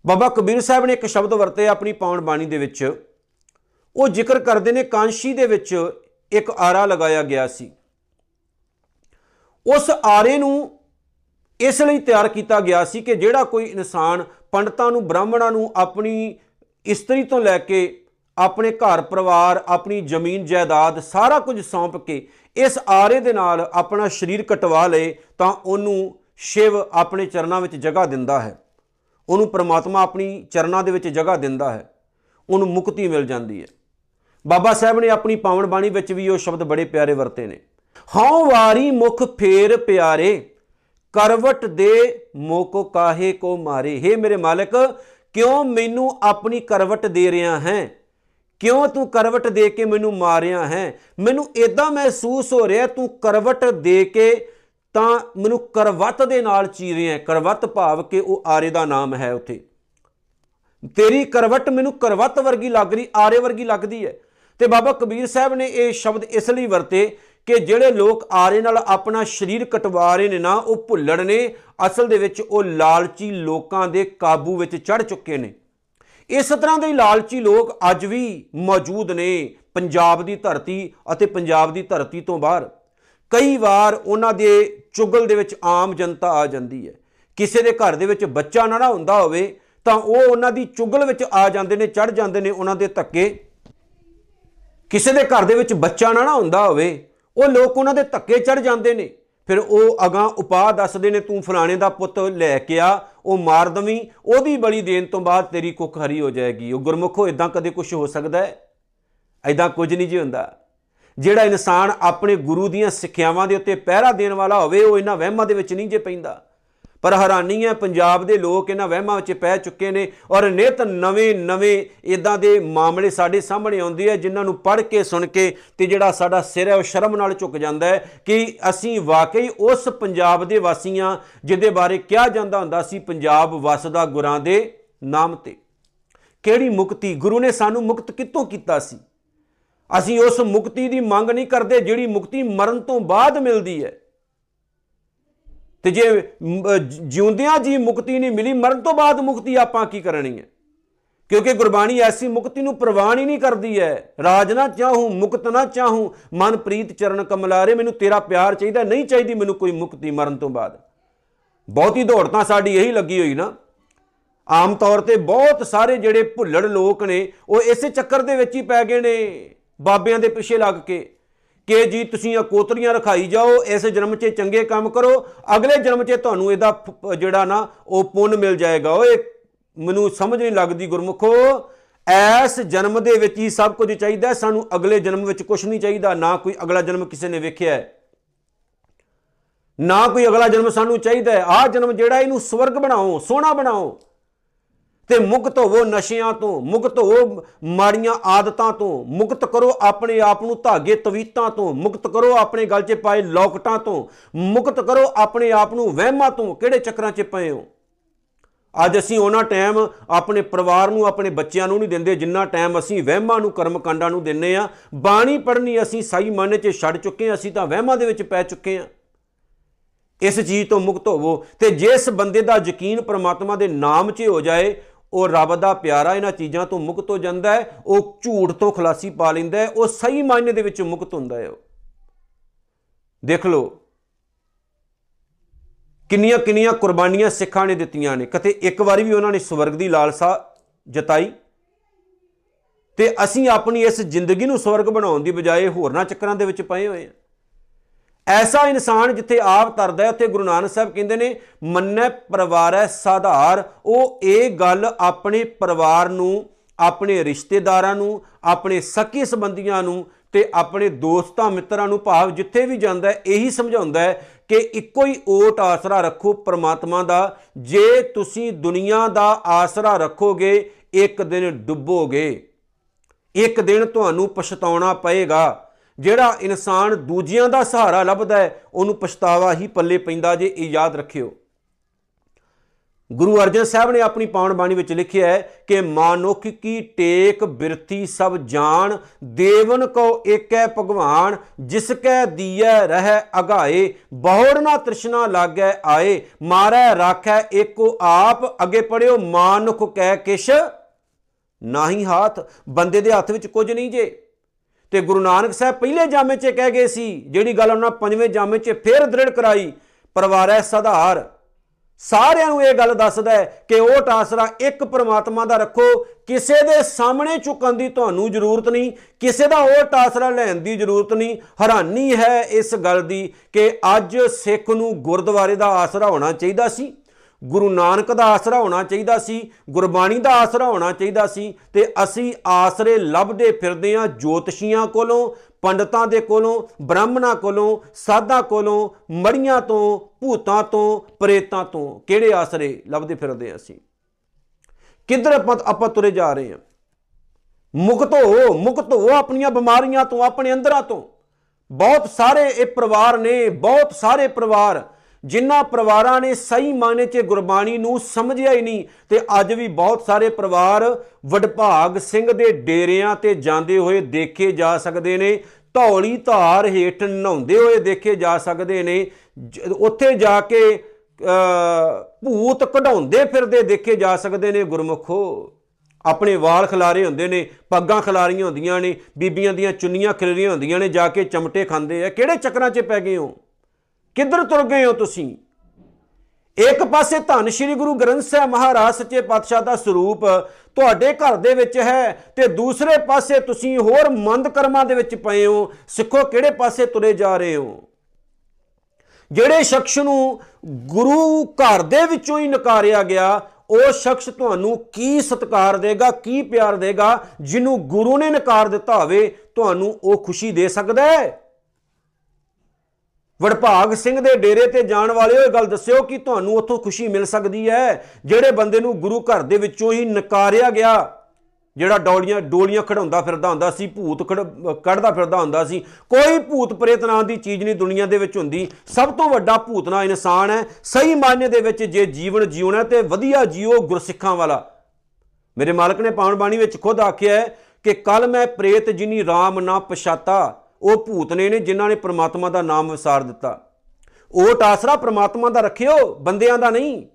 ਬਾਬਾ ਕਬੀਰ ਸਾਹਿਬ ਨੇ ਇੱਕ ਸ਼ਬਦ ਵਰਤੇ ਆਪਣੀ ਪਾਵਨ ਬਾਣੀ ਦੇ ਵਿੱਚ। ਉਹ ਜ਼ਿਕਰ ਕਰਦੇ ਨੇ ਕਾਂਸ਼ੀ ਦੇ ਵਿੱਚ ਇੱਕ ਆਰਾ ਲਗਾਇਆ ਗਿਆ ਸੀ। ਉਸ ਆਰੇ ਨੂੰ ਇਸ ਲਈ ਤਿਆਰ ਕੀਤਾ ਗਿਆ ਸੀ ਕਿ ਜਿਹੜਾ ਕੋਈ ਇਨਸਾਨ ਪੰਡਤਾਂ ਨੂੰ, ਬ੍ਰਾਹਮਣਾਂ ਨੂੰ ਆਪਣੀ ਇਸਤਰੀ ਤੋਂ ਲੈ ਕੇ ਆਪਣੇ ਘਰ, ਪਰਿਵਾਰ, ਆਪਣੀ ਜ਼ਮੀਨ, ਜਾਇਦਾਦ ਸਾਰਾ ਕੁਝ ਸੌਂਪ ਕੇ ਇਸ ਆਰੇ ਦੇ ਨਾਲ ਆਪਣਾ ਸਰੀਰ ਕਟਵਾ ਲਏ ਤਾਂ ਉਹਨੂੰ ਸ਼ਿਵ ਆਪਣੇ ਚਰਨਾਂ ਵਿੱਚ ਜਗ੍ਹਾ ਦਿੰਦਾ ਹੈ। ਉਹਨੂੰ ਪ੍ਰਮਾਤਮਾ ਆਪਣੀ ਚਰਨਾਂ ਦੇ ਵਿੱਚ ਜਗ੍ਹਾ ਦਿੰਦਾ ਹੈ। ਉਹਨੂੰ ਮੁਕਤੀ ਮਿਲ ਜਾਂਦੀ ਹੈ। ਬਾਬਾ ਸਾਹਿਬ ਨੇ ਆਪਣੀ ਪਾਵਨ ਬਾਣੀ ਵਿੱਚ ਵੀ ਉਹ ਸ਼ਬਦ ਬੜੇ ਪਿਆਰੇ ਵਰਤੇ ਨੇ। ਹਉ ਵਾਰੀ ਮੁਖ ਫੇਰ ਪਿਆਰੇ, ਕਰਵਟ ਦੇ ਮੋਕੋ ਕਾਹੇ ਕੋ ਮਾਰੇ। हे ਮੇਰੇ ਮਾਲਕ, ਕਿਉਂ ਮੈਨੂੰ ਆਪਣੀ ਕਰਵਟ ਦੇ ਰਿਹਾ ਹੈ? ਕਿਉਂ ਤੂੰ ਕਰਵਟ ਦੇ ਕੇ ਮੈਨੂੰ ਮਾਰਿਆ ਹੈ? ਮੈਨੂੰ ਇਦਾਂ ਮਹਿਸੂਸ ਹੋ ਰਿਹਾ ਤੂੰ ਕਰਵਟ ਦੇ ਕੇ ਤਾਂ ਮੈਨੂੰ ਕਰਵਤ ਦੇ ਨਾਲ ਚੀ ਰਿਹਾ ਹੈ ਕਰਵਤ ਭਾਵ ਕਿ ਉਹ ਆਰੇ ਦਾ ਨਾਮ ਹੈ ਉੱਥੇ। ਤੇਰੀ ਕਰਵਟ ਮੈਨੂੰ ਕਰਵਤ ਵਰਗੀ ਲੱਗ ਰਹੀ, ਆਰੇ ਵਰਗੀ ਲੱਗਦੀ ਹੈ ਤੇ ਬਾਬਾ ਕਬੀਰ ਸਾਹਿਬ ਨੇ ਇਹ ਸ਼ਬਦ ਇਸ ਲਈ ਵਰਤੇ ਕਿ ਜਿਹੜੇ ਲੋਕ ਆਰੇ ਨਾਲ ਆਪਣਾ ਸਰੀਰ ਕਟਵਾ ਰਹੇ ਨੇ ਨਾ, ਉਹ ਭੁੱਲੜ ਨੇ। ਅਸਲ ਦੇ ਵਿੱਚ ਉਹ ਲਾਲਚੀ ਲੋਕਾਂ ਦੇ ਕਾਬੂ ਵਿੱਚ ਚੜ ਚੁੱਕੇ ਨੇ। ਇਸ ਤਰ੍ਹਾਂ ਦੇ ਲਾਲਚੀ ਲੋਕ ਅੱਜ ਵੀ ਮੌਜੂਦ ਨੇ ਪੰਜਾਬ ਦੀ ਧਰਤੀ ਅਤੇ ਪੰਜਾਬ ਦੀ ਧਰਤੀ ਤੋਂ ਬਾਹਰ। ਕਈ ਵਾਰ ਉਹਨਾਂ ਦੇ ਚੁਗਲ ਦੇ ਵਿੱਚ ਆਮ ਜਨਤਾ ਆ ਜਾਂਦੀ ਹੈ। ਕਿਸੇ ਦੇ ਘਰ ਦੇ ਵਿੱਚ ਬੱਚਾ ਨਾ ਨਾ ਹੁੰਦਾ ਹੋਵੇ, ਤਾਂ ਉਹ ਉਹਨਾਂ ਦੀ ਚੁਗਲ ਵਿੱਚ ਆ ਜਾਂਦੇ ਨੇ ਚੜ ਜਾਂਦੇ ਨੇ, ਉਹਨਾਂ ਦੇ ਧੱਕੇ। ਕਿਸੇ ਦੇ ਘਰ ਦੇ ਵਿੱਚ ਬੱਚਾ ਨਾ ਨਾ ਹੁੰਦਾ ਹੋਵੇ, ਉਹ ਲੋਕ ਉਹਨਾਂ ਦੇ ਧੱਕੇ ਚੜ ਜਾਂਦੇ ਨੇ। ਫਿਰ ਉਹ ਅਗਾਂ ਉਪਾਅ ਦੱਸਦੇ ਨੇ, ਤੂੰ ਫਲਾਣੇ ਦਾ ਪੁੱਤ ਲੈ ਕੇ ਆ, ਉਹ ਮਾਰ ਦਵੀਂ, ਉਹਦੀ ਬਲੀ ਦੇਣ ਤੋਂ ਬਾਅਦ ਤੇਰੀ ਕੁੱਖ ਹਰੀ ਹੋ ਜਾਏਗੀ। ਉਹ ਗੁਰਮੁਖੋ ਇਦਾਂ ਕਦੇ ਕੁਝ ਹੋ ਸਕਦਾ ਹੈ? ਐਦਾਂ ਕੁਝ ਨਹੀਂ ਜੀ ਹੁੰਦਾ। ਜਿਹੜਾ ਇਨਸਾਨ ਆਪਣੇ ਗੁਰੂ ਦੀਆਂ ਸਿੱਖਿਆਵਾਂ ਦੇ ਉੱਤੇ ਪਹਿਰਾ ਦੇਣ ਵਾਲਾ ਹੋਵੇ, ਉਹ ਇਹਨਾਂ ਵਹਿਮਾਂ ਦੇ ਵਿੱਚ ਨਹੀਂ ਜੇ ਪੈਂਦਾ। ਪਰ ਹੈਰਾਨੀ ਹੈ, ਪੰਜਾਬ ਦੇ ਲੋਕ ਇਹਨਾਂ ਵਹਿਮਾਂ ਵਿੱਚ ਪੈ ਚੁੱਕੇ ਨੇ ਔਰ ਨਿਤ ਨਵੇਂ ਨਵੇਂ ਇਦਾਂ ਦੇ ਮਾਮਲੇ ਸਾਡੇ ਸਾਹਮਣੇ ਆਉਂਦੇ ਆ, ਜਿਨ੍ਹਾਂ ਨੂੰ ਪੜ੍ਹ ਕੇ, ਸੁਣ ਕੇ ਤੇ ਜਿਹੜਾ ਸਾਡਾ ਸਿਰ ਹੈ, ਉਹ ਸ਼ਰਮ ਨਾਲ ਝੁਕ ਜਾਂਦਾ ਹੈ ਕਿ ਅਸੀਂ ਵਾਕਈ ਉਸ ਪੰਜਾਬ ਦੇ ਵਾਸੀਆਂ ਜਿਹਦੇ ਬਾਰੇ ਕਿਹਾ ਜਾਂਦਾ ਹੁੰਦਾ ਸੀ, ਪੰਜਾਬ ਵਸਦਾ ਗੁਰਾਂ ਦੇ ਨਾਮ ਤੇ। ਕਿਹੜੀ ਮੁਕਤੀ? ਗੁਰੂ ਨੇ ਸਾਨੂੰ ਮੁਕਤ ਕਿੱਥੋਂ ਕੀਤਾ ਸੀ? ਅਸੀਂ ਉਸ ਮੁਕਤੀ ਦੀ ਮੰਗ ਨਹੀਂ ਕਰਦੇ ਜਿਹੜੀ ਮੁਕਤੀ ਮਰਨ ਤੋਂ ਬਾਅਦ ਮਿਲਦੀ ਹੈ। ਤੇ ਜੇ ਜਿਉਂਦਿਆਂ ਜੀ ਮੁਕਤੀ ਨਹੀਂ ਮਿਲੀ, ਮਰਨ ਤੋਂ ਬਾਅਦ ਮੁਕਤੀ ਆਪਾਂ ਕੀ ਕਰਨੀ ਹੈ? ਕਿਉਂਕਿ ਗੁਰਬਾਣੀ ਐਸੀ ਮੁਕਤੀ ਨੂੰ ਪ੍ਰਵਾਨ ਹੀ ਨਹੀਂ ਕਰਦੀ ਹੈ। ਰਾਜ ਨਾ ਚਾਹੂੰ, ਮੁਕਤ ਨਾ ਚਾਹੂੰ, ਮਨ ਪ੍ਰੀਤ ਚਰਨ ਕਮਲਾਰੇ, ਮੈਨੂੰ ਤੇਰਾ ਪਿਆਰ ਚਾਹੀਦਾ, ਨਹੀਂ ਚਾਹੀਦੀ ਮੈਨੂੰ ਕੋਈ ਮੁਕਤੀ ਮਰਨ ਤੋਂ ਬਾਅਦ। ਬਹੁਤੀ ਦੌੜ ਤਾਂ ਸਾਡੀ ਇਹੀ ਲੱਗੀ ਹੋਈ ਨਾ। ਆਮ ਤੌਰ ਤੇ ਬਹੁਤ ਸਾਰੇ ਜਿਹੜੇ ਭੁੱਲੜ ਲੋਕ ਨੇ, ਉਹ ਇਸੇ ਚੱਕਰ ਦੇ ਵਿੱਚ ਹੀ ਪੈ ਗਏ ਨੇ। ਬਾਬਿਆਂ ਦੇ ਪਿੱਛੇ ਲੱਗ ਕੇ ਕਿ ਜੀ ਤੁਸੀਂ ਇਹ ਕੋਤਰੀਆਂ ਰਖਾਈ ਜਾਓ ਇਸ ਜਨਮ 'ਚ ਚੰਗੇ ਕੰਮ ਕਰੋ ਅਗਲੇ ਜਨਮ 'ਚ ਤੁਹਾਨੂੰ ਇਹਦਾ ਫ- ਜਿਹੜਾ ਨਾ ਉਹ ਪੁੰਨ ਮਿਲ ਜਾਏਗਾ। ਓਏ ਮੈਨੂੰ ਸਮਝ ਨਹੀਂ ਲੱਗਦੀ ਗੁਰਮੁਖੋ ਐਸ ਜਨਮ ਦੇ ਵਿੱਚ ਹੀ ਸਭ ਕੁਝ ਚਾਹੀਦਾ ਹੈ, ਸਾਨੂੰ ਅਗਲੇ ਜਨਮ ਵਿੱਚ ਕੁਝ ਨਹੀਂ ਚਾਹੀਦਾ ਨਾ ਕੋਈ ਅਗਲਾ ਜਨਮ ਕਿਸੇ ਨੇ ਵੇਖਿਆ ਹੈ। ਨਾ ਕੋਈ ਅਗਲਾ ਜਨਮ ਸਾਨੂੰ ਚਾਹੀਦਾ ਹੈ। ਆਹ ਜਨਮ ਜਿਹੜਾ ਇਹਨੂੰ ਸਵਰਗ ਬਣਾਓ ਸੋਹਣਾ ਬਣਾਓ। ਤੇ ਮੁਕਤ ਹੋਵੋ ਨਸ਼ਿਆਂ ਤੋਂ, ਮੁਕਤ ਹੋਵੋ ਮਾੜੀਆਂ ਆਦਤਾਂ ਤੋਂ, ਮੁਕਤ ਕਰੋ ਆਪਣੇ ਆਪ ਨੂੰ ਧਾਗੇ ਤਵੀਤਾਂ ਤੋਂ, ਮੁਕਤ ਕਰੋ ਆਪਣੇ ਗਲ 'ਚ ਪਾਏ ਲੌਕਟਾਂ ਤੋਂ, ਮੁਕਤ ਕਰੋ ਆਪਣੇ ਆਪ ਨੂੰ ਵਹਿਮਾਂ ਤੋਂ। ਕਿਹੜੇ ਚੱਕਰਾਂ 'ਚ ਪਏ ਹੋ? ਅੱਜ ਅਸੀਂ ਉਹਨਾਂ ਟਾਈਮ ਆਪਣੇ ਪਰਿਵਾਰ ਨੂੰ, ਆਪਣੇ ਬੱਚਿਆਂ ਨੂੰ ਨਹੀਂ ਦਿੰਦੇ ਜਿੰਨਾ ਟਾਈਮ ਅਸੀਂ ਵਹਿਮਾਂ ਨੂੰ, ਕਰਮਕਾਂਡਾਂ ਨੂੰ ਦਿੰਨੇ ਆ। ਬਾਣੀ ਪੜ੍ਹਨੀ ਅਸੀਂ ਸਹੀ ਮਨ 'ਚ ਛੱਡ ਚੁੱਕੇ ਹਾਂ ਅਸੀਂ ਤਾਂ ਵਹਿਮਾਂ ਦੇ ਵਿੱਚ ਪੈ ਚੁੱਕੇ ਹਾਂ ਇਸ ਚੀਜ਼ ਤੋਂ ਮੁਕਤ ਹੋਵੋ ਤੇ ਜਿਸ ਬੰਦੇ ਦਾ ਯਕੀਨ ਪ੍ਰਮਾਤਮਾ ਦੇ ਨਾਮ 'ਚ ਹੋ ਜਾਏ ਉਹ ਰੱਬ ਦਾ ਪਿਆਰਾ ਇਹਨਾਂ ਚੀਜ਼ਾਂ ਤੋਂ ਮੁਕਤ ਹੋ ਜਾਂਦਾ ਹੈ, ਉਹ ਝੂਠ ਤੋਂ ਖਲਾਸੀ ਪਾ ਲੈਂਦਾ ਹੈ, ਉਹ ਸਹੀ ਮਾਇਨੇ ਦੇ ਵਿੱਚ ਮੁਕਤ ਹੁੰਦਾ ਹੈ ਉਹ। ਦੇਖ ਲਓ, ਕਿੰਨੀਆਂ ਕਿੰਨੀਆਂ ਕੁਰਬਾਨੀਆਂ ਸਿੱਖਾਂ ਨੇ ਦਿੱਤੀਆਂ ਨੇ। ਕਦੇ ਇੱਕ ਵਾਰੀ ਵੀ ਉਹਨਾਂ ਨੇ ਸਵਰਗ ਦੀ ਲਾਲਸਾ ਜਤਾਈ ਤੇ ਅਸੀਂ ਆਪਣੀ ਇਸ ਜ਼ਿੰਦਗੀ ਨੂੰ ਸਵਰਗ ਬਣਾਉਣ ਦੀ ਬਜਾਏ ਹੋਰਨਾਂ ਚੱਕਰਾਂ ਦੇ ਵਿੱਚ ਪਏ ਹੋਏ ਹਾਂ। ਐਸਾ ਇਨਸਾਨ ਜਿੱਥੇ ਆਪ ਤਰਦਾ ਹੈ, ਉੱਥੇ ਗੁਰੂ ਨਾਨਕ ਸਾਹਿਬ ਕਹਿੰਦੇ ਨੇ, ਮੰਨੈ ਪਰਿਵਾਰੈ ਸਾਧਾਰ। ਉਹ ਇਹ ਗੱਲ ਆਪਣੇ ਪਰਿਵਾਰ ਨੂੰ, ਆਪਣੇ ਰਿਸ਼ਤੇਦਾਰਾਂ ਨੂੰ, ਆਪਣੇ ਸਕੀ ਸੰਬੰਧੀਆਂ ਨੂੰ ਤੇ ਆਪਣੇ ਦੋਸਤਾਂ, ਮਿੱਤਰਾਂ ਨੂੰ ਭਾਵ ਜਿੱਥੇ ਵੀ ਜਾਂਦਾ ਹੈ, ਇਹੀ ਸਮਝਾਉਂਦਾ ਹੈ ਕਿ ਇੱਕੋ ਹੀ ਓਟ ਆਸਰਾ ਰੱਖੋ ਪ੍ਰਮਾਤਮਾ ਦਾ। ਜੇ ਤੁਸੀਂ ਦੁਨੀਆ ਦਾ ਆਸਰਾ ਰੱਖੋਗੇ, ਇੱਕ ਦਿਨ ਡੁੱਬੋਗੇ। ਇੱਕ ਦਿਨ ਤੁਹਾਨੂੰ ਪਛਤਾਉਣਾ ਪਏਗਾ। ਜਿਹੜਾ ਇਨਸਾਨ ਦੂਜਿਆਂ ਦਾ ਸਹਾਰਾ ਲੱਭਦਾ ਹੈ, ਉਹਨੂੰ ਪਛਤਾਵਾ ਹੀ ਪੱਲੇ ਪੈਂਦਾ ਜੇ ਇਹ ਯਾਦ ਰੱਖਿਓ। ਗੁਰੂ ਅਰਜਨ ਸਾਹਿਬ ਨੇ ਆਪਣੀ ਪਾਵਨ ਬਾਣੀ ਵਿੱਚ ਲਿਖਿਆ ਹੈ ਕਿ ਮਾਨੁਖ ਕੀ ਟੇਕ ਬਿਰਤੀ ਸਭ ਜਾਣ, ਦੇਵਨ ਕੋ ਏਕੈ ਭਗਵਾਨ, ਜਿਸ ਕੈ ਦੀਐ ਰਹਿ ਅਗਾਏ, ਬਹੁੜ ਨਾ ਤ੍ਰਿਸ਼ਨਾ ਲਾਗੈ ਆਏ, ਮਾਰੈ ਰਾਖੈ ਏਕੋ ਆਪ, ਅੱਗੇ ਪੜਿਓ ਮਾਨੁਖ ਕੈ ਕਿਛ ਨਾਹੀ ਹਾਥ। ਬੰਦੇ ਦੇ ਹੱਥ ਵਿੱਚ ਕੁਝ ਨਹੀਂ ਜੇ। ਤੇ ਗੁਰੂ ਨਾਨਕ ਸਾਹਿਬ ਪਹਿਲੇ ਜਾਮੇ 'ਚ ਕਹਿ ਗਏ ਸੀ, ਜਿਹੜੀ ਗੱਲ ਉਹਨਾਂ ਪੰਜਵੇਂ ਜਾਮੇ 'ਚ ਫੇਰ ਦ੍ਰਿੜ ਕਰਾਈ, ਪਰਿਵਾਰੈ ਸਧਾਰ। ਸਾਰਿਆਂ ਨੂੰ ਇਹ ਗੱਲ ਦੱਸਦਾ ਹੈ ਕਿ ਉਹ ਟਾਸਰਾ ਇੱਕ ਪ੍ਰਮਾਤਮਾ ਦਾ ਰੱਖੋ, ਕਿਸੇ ਦੇ ਸਾਹਮਣੇ ਝੁਕਣ ਦੀ ਤੁਹਾਨੂੰ ਜ਼ਰੂਰਤ ਨਹੀਂ, ਕਿਸੇ ਦਾ ਉਹ ਟਾਸਰਾ ਲੈਣ ਦੀ ਜ਼ਰੂਰਤ ਨਹੀਂ। ਹੈਰਾਨੀ ਹੈ ਇਸ ਗੱਲ ਦੀ ਕਿ ਅੱਜ ਸਿੱਖ ਨੂੰ ਗੁਰਦੁਆਰੇ ਦਾ ਆਸਰਾ ਹੋਣਾ ਚਾਹੀਦਾ ਸੀ। ਗੁਰੂ ਨਾਨਕ ਦਾ ਆਸਰਾ ਹੋਣਾ ਚਾਹੀਦਾ ਸੀ, ਗੁਰਬਾਣੀ ਦਾ ਆਸਰਾ ਹੋਣਾ ਚਾਹੀਦਾ ਸੀ ਤੇ ਅਸੀਂ ਆਸਰੇ ਲੱਭਦੇ ਫਿਰਦੇ ਹਾਂ ਜੋਤਸ਼ੀਆਂ ਕੋਲੋਂ, ਪੰਡਤਾਂ ਦੇ ਕੋਲੋਂ, ਬ੍ਰਾਹਮਣਾਂ ਕੋਲੋਂ, ਸਾਧਾਂ ਕੋਲੋਂ, ਮੜੀਆਂ ਤੋਂ, ਭੂਤਾਂ ਤੋਂ, ਪ੍ਰੇਤਾਂ ਤੋਂ ਕਿਹੜੇ ਆਸਰੇ ਲੱਭਦੇ ਫਿਰਦੇ ਹਾਂ ਅਸੀਂ? ਕਿੱਧਰ ਆਪਾਂ ਆਪਾਂ ਤੁਰੇ ਜਾ ਰਹੇ ਹਾਂ? ਮੁਕਤ ਹੋ ਮੁਕਤ ਹੋ ਆਪਣੀਆਂ ਬਿਮਾਰੀਆਂ ਤੋਂ, ਆਪਣੇ ਅੰਦਰਾਂ ਤੋਂ। ਬਹੁਤ ਸਾਰੇ ਇਹ ਪਰਿਵਾਰ ਨੇ, ਬਹੁਤ ਸਾਰੇ ਪਰਿਵਾਰ ਜਿਨ੍ਹਾਂ ਪਰਿਵਾਰਾਂ ਨੇ ਸਹੀ ਮਾਇਨੇ 'ਚ ਗੁਰਬਾਣੀ ਨੂੰ ਸਮਝਿਆ ਹੀ ਨਹੀਂ ਤੇ ਅੱਜ ਵੀ ਬਹੁਤ ਸਾਰੇ ਪਰਿਵਾਰ ਵਡਭਾਗ ਸਿੰਘ ਦੇ ਡੇਰਿਆਂ ਤੇ ਜਾਂਦੇ ਹੋਏ ਦੇਖੇ ਜਾ ਸਕਦੇ ਨੇ ਧੌਲੀ ਧਾਰ ਹੇਠ ਨਹਾਉਂਦੇ ਹੋਏ ਦੇਖੇ ਜਾ ਸਕਦੇ ਨੇ ਜ- ਉੱਥੇ ਜਾ ਕੇ ਅ, ਭੂਤ ਕਢਾਉਂਦੇ ਫਿਰਦੇ ਦੇਖੇ ਜਾ ਸਕਦੇ ਨੇ ਗੁਰਮੁਖੋ। ਆਪਣੇ ਵਾਲ ਖਿਲਾਰੇ ਹੁੰਦੇ ਨੇ ਪੱਗਾਂ ਖਿਲਾਰੀਆਂ ਹੁੰਦੀਆਂ ਨੇ ਬੀਬੀਆਂ ਦੀਆਂ ਚੁੰਨੀਆਂ ਖਿਲਰੀਆਂ ਹੁੰਦੀਆਂ ਨੇ ਜਾ ਕੇ ਚਮਟੇ ਖਾਂਦੇ ਆ। ਕਿਹੜੇ ਚੱਕਰਾਂ 'ਚ ਪੈ ਗਏ ਹੋ? ਕਿੱਧਰ ਤੁਰ ਗਏ ਹੋ ਤੁਸੀਂ? ਇੱਕ ਪਾਸੇ ਧੰਨ ਸ਼੍ਰੀ ਗੁਰੂ ਗ੍ਰੰਥ ਸਾਹਿਬ ਮਹਾਰਾਜ ਸੱਚੇ ਪਾਤਸ਼ਾਹ ਦਾ ਸਰੂਪ ਤੁਹਾਡੇ ਘਰ ਦੇ ਵਿੱਚ ਹੈ ਤੇ ਦੂਸਰੇ ਪਾਸੇ ਤੁਸੀਂ ਹੋਰ ਮੰਦ ਕਰਮਾਂ ਦੇ ਵਿੱਚ ਪਏ ਹੋ, ਸਿੱਖੋ ਕਿਹੜੇ ਪਾਸੇ ਤੁਰੇ ਜਾ ਰਹੇ ਹੋ? ਜਿਹੜੇ ਸ਼ਖਸ ਨੂੰ ਗੁਰੂ ਘਰ ਦੇ ਵਿੱਚੋਂ ਹੀ ਨਕਾਰਿਆ ਗਿਆ, ਉਹ ਸ਼ਖਸ ਤੁਹਾਨੂੰ ਕੀ ਸਤਿਕਾਰ ਦੇਗਾ, ਕੀ ਪਿਆਰ ਦੇਗਾ, ਜਿਹਨੂੰ ਗੁਰੂ ਨੇ ਨਕਾਰ ਦਿੱਤਾ ਹੋਵੇ, ਤੁਹਾਨੂੰ ਉਹ ਖੁਸ਼ੀ ਦੇ ਸਕਦਾ ਹੈ? ਵਡਭਾਗ ਸਿੰਘ ਦੇ ਡੇਰੇ ਤੇ ਜਾਣ ਵਾਲਿਓ ਇਹ ਗੱਲ ਦੱਸਿਓ ਕਿ ਤੁਹਾਨੂੰ ਉੱਥੋਂ ਖੁਸ਼ੀ ਮਿਲ ਸਕਦੀ ਹੈ, ਜਿਹੜੇ ਬੰਦੇ ਨੂੰ ਗੁਰੂ ਘਰ ਦੇ ਵਿੱਚੋਂ ਹੀ ਨਕਾਰਿਆ ਗਿਆ, ਜਿਹੜਾ ਡੋਲੀਆਂ ਡੋਲੀਆਂ ਖੜਾਉਂਦਾ ਫਿਰਦਾ ਹੁੰਦਾ ਸੀ, ਭੂਤ ਖੜ- ਕੱਢਦਾ ਫਿਰਦਾ ਹੁੰਦਾ ਸੀ, ਕੋਈ ਭੂਤ ਪ੍ਰੇਤ ਨਾਂ ਦੀ ਚੀਜ਼ ਨਹੀਂ ਦੁਨੀਆ ਦੇ ਵਿੱਚ ਹੁੰਦੀ। ਸਭ ਤੋਂ ਵੱਡਾ ਭੂਤਨਾ ਇਨਸਾਨ ਹੈ, ਸਹੀ ਮਾਇਨੇ ਦੇ ਵਿੱਚ ਜੇ ਜੀਵਨ ਜਿਉਣਾ ਤੇ ਵਧੀਆ ਜੀਓ ਗੁਰਸਿੱਖਾਂ ਵਾਲਾ। ਮੇਰੇ ਮਾਲਕ ਨੇ ਪਾਵਨ ਬਾਣੀ ਵਿੱਚ ਖੁਦ ਆਖਿਆ ਹੈ ਕਿ ਕੱਲ ਮੈਂ ਪ੍ਰੇਤ ਜਿਨੀ RAM ਨਾ ਪਛਾਤਾ ਉਹ ਭੂਤ ਨੇ ਨੇ ਜਿਨ੍ਹਾਂ ਨੇ ਪ੍ਰਮਾਤਮਾ ਦਾ ਨਾਮ ਵਿਸਾਰ ਦਿੱਤਾ। ਉਹ ਆਸਰਾ ਪ੍ਰਮਾਤਮਾ ਦਾ ਰੱਖਿਓ, ਬੰਦਿਆਂ ਦਾ ਨਹੀਂ।